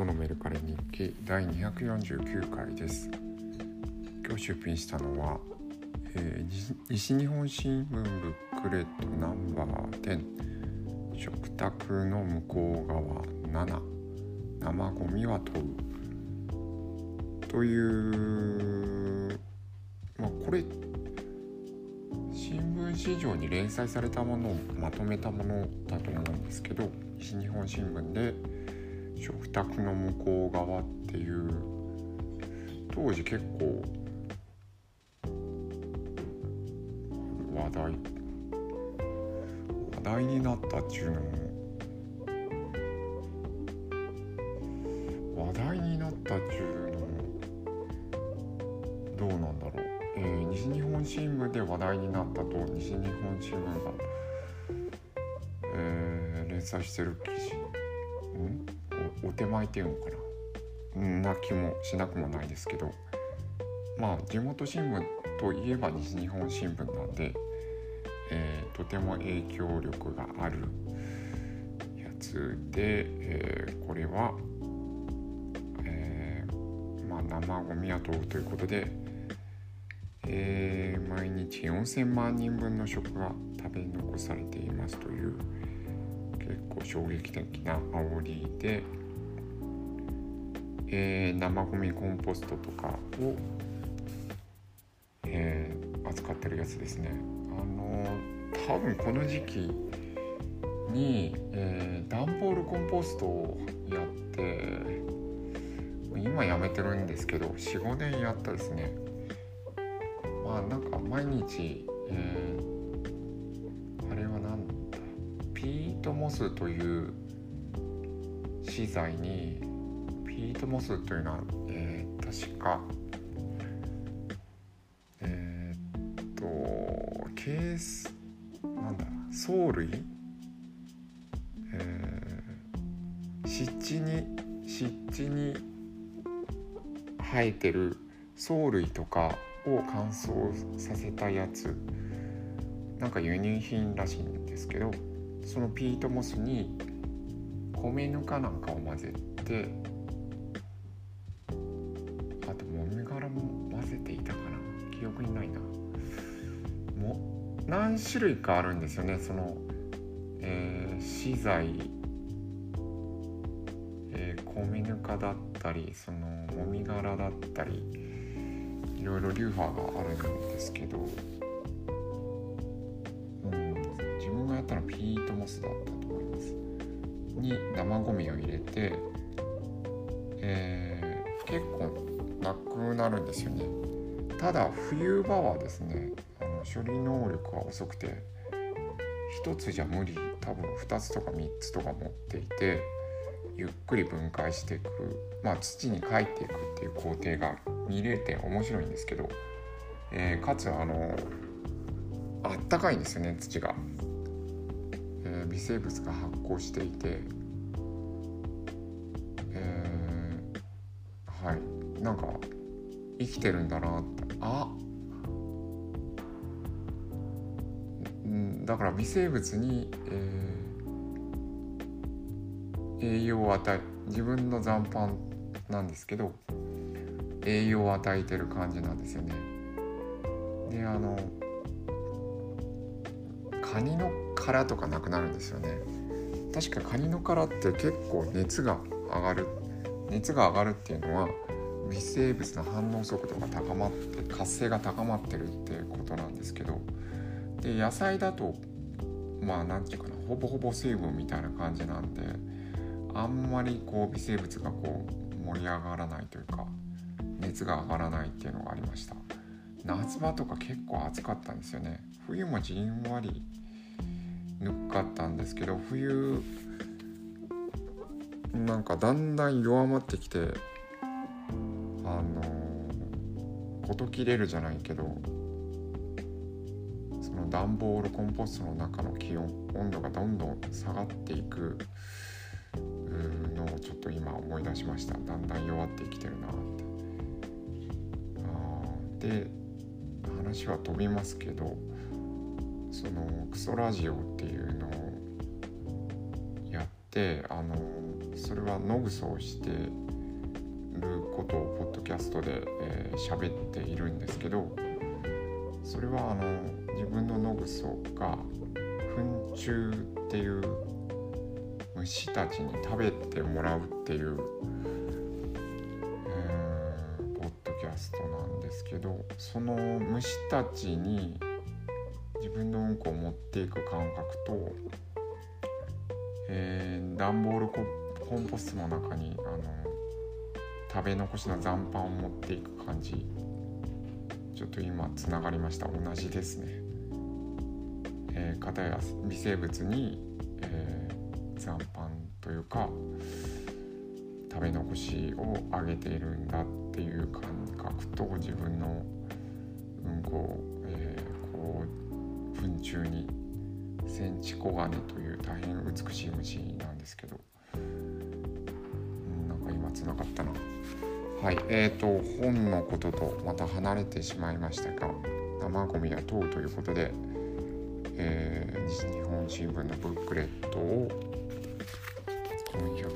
外のメルカリ日記第249回です。今日出品したのは、えー、西日本新聞ブックレットナンバー10食卓の向こう側7生ゴミは問う。というまあこれ新聞市場に連載されたものをまとめたものだと思うんですけど西日本新聞で食卓の向こう側っていう。当時結構話題話題になったっていうのも話題になったっていうのもどうなんだろう、えー、西日本新聞で話題になったと西日本新聞が、えー、連載してる記事。ん？お手前っていうのかなな気もしなくもないですけどまあ地元新聞といえば西日本新聞なんで、えー、とても影響力があるやつで、えー、これは、えー、まあ、生ゴミを問うということで、え、毎日4,000万人分の食が食べ残されていますという結構衝撃的な煽りで。えー、生ゴミコンポストとかを、えー、扱ってるやつですね。あの、多分この時期に、えー、段ボールコンポストをやって今やめてるんですけど45年やったですねまあなんか毎日、えー、あれは何だピートモスという資材にヒートモスというのは、えー、確か。えー、っとケースなんだ藻類？えー、湿地に湿地に生えてる藻類とかを乾燥させたやつ。なんか輸入品らしいんですけどそのピートモスに米ぬかなんかを混ぜてないな。も何種類かあるんですよね。その、えー、資材、えー、米ぬかだったりそのもみ殻だったりいろいろ流派があるんですけど、うん、自分がやったのはピートモスだったと思います。に生ゴミを入れて、えー、結構なくなるんですよね。ただ冬場はですねあの処理能力が遅くて1つじゃ無理多分2つとか3つとか持っていてゆっくり分解していくまあ土に帰っていくっていう工程が見れて面白いんですけど、えー、かつあのあったかいんですよね土が、えー、微生物が発酵していて、えー、はい。なんか生きてるんだなってあだから微生物に、えー、栄養を与え自分の残飯なんですけど栄養を与えてる感じなんですよね。であのカニの殻とかなくなるんですよね。確かカニの殻って結構熱が上がる熱が上がるっていうのは微生物の反応速度が高まって活性が高まってるっていうことなんですけどで野菜だとまあ何て言うかなほぼほぼ水分みたいな感じなんであんまりこう微生物がこう盛り上がらないというか熱が上がらないっていうのがありました。夏場とか結構暑かったんですよね。冬もじんわりぬっかったんですけど冬なんかだんだん弱まってきてあの事切れるじゃないけどその段ボールコンポストの中の気温温度がどんどん下がっていくのをちょっと今思い出しました。だんだん弱ってきてるなって。で話は飛びますけどそのクソラジオっていうのをやってあのそれはノグソをしてることをポッドキャストで喋、えー、っているんですけどそれはあの自分のノグソが糞虫っていう虫たちに食べてもらうっていう、えー、ポッドキャストなんですけどその虫たちに自分のうんこを持っていく感覚と、えー、段ボールココンポストの中にあの食べ残しの残飯を持っていく感じちょっと今つながりました同じですね。えー、片や微生物に、えー、残飯というか食べ残しをあげているんだっていう感覚と自分のうんこを、えー、こう糞虫にセンチコガネという大変美しい虫なんですけど、うん、なんか今つながったな。はい、えーと本のこととまた離れてしまいましたが生ゴミは問うということでえー、西日本新聞のブックレットを400、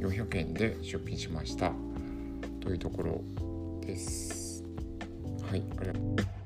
うん、400円で出品しました。というところです。はい、ありがとう。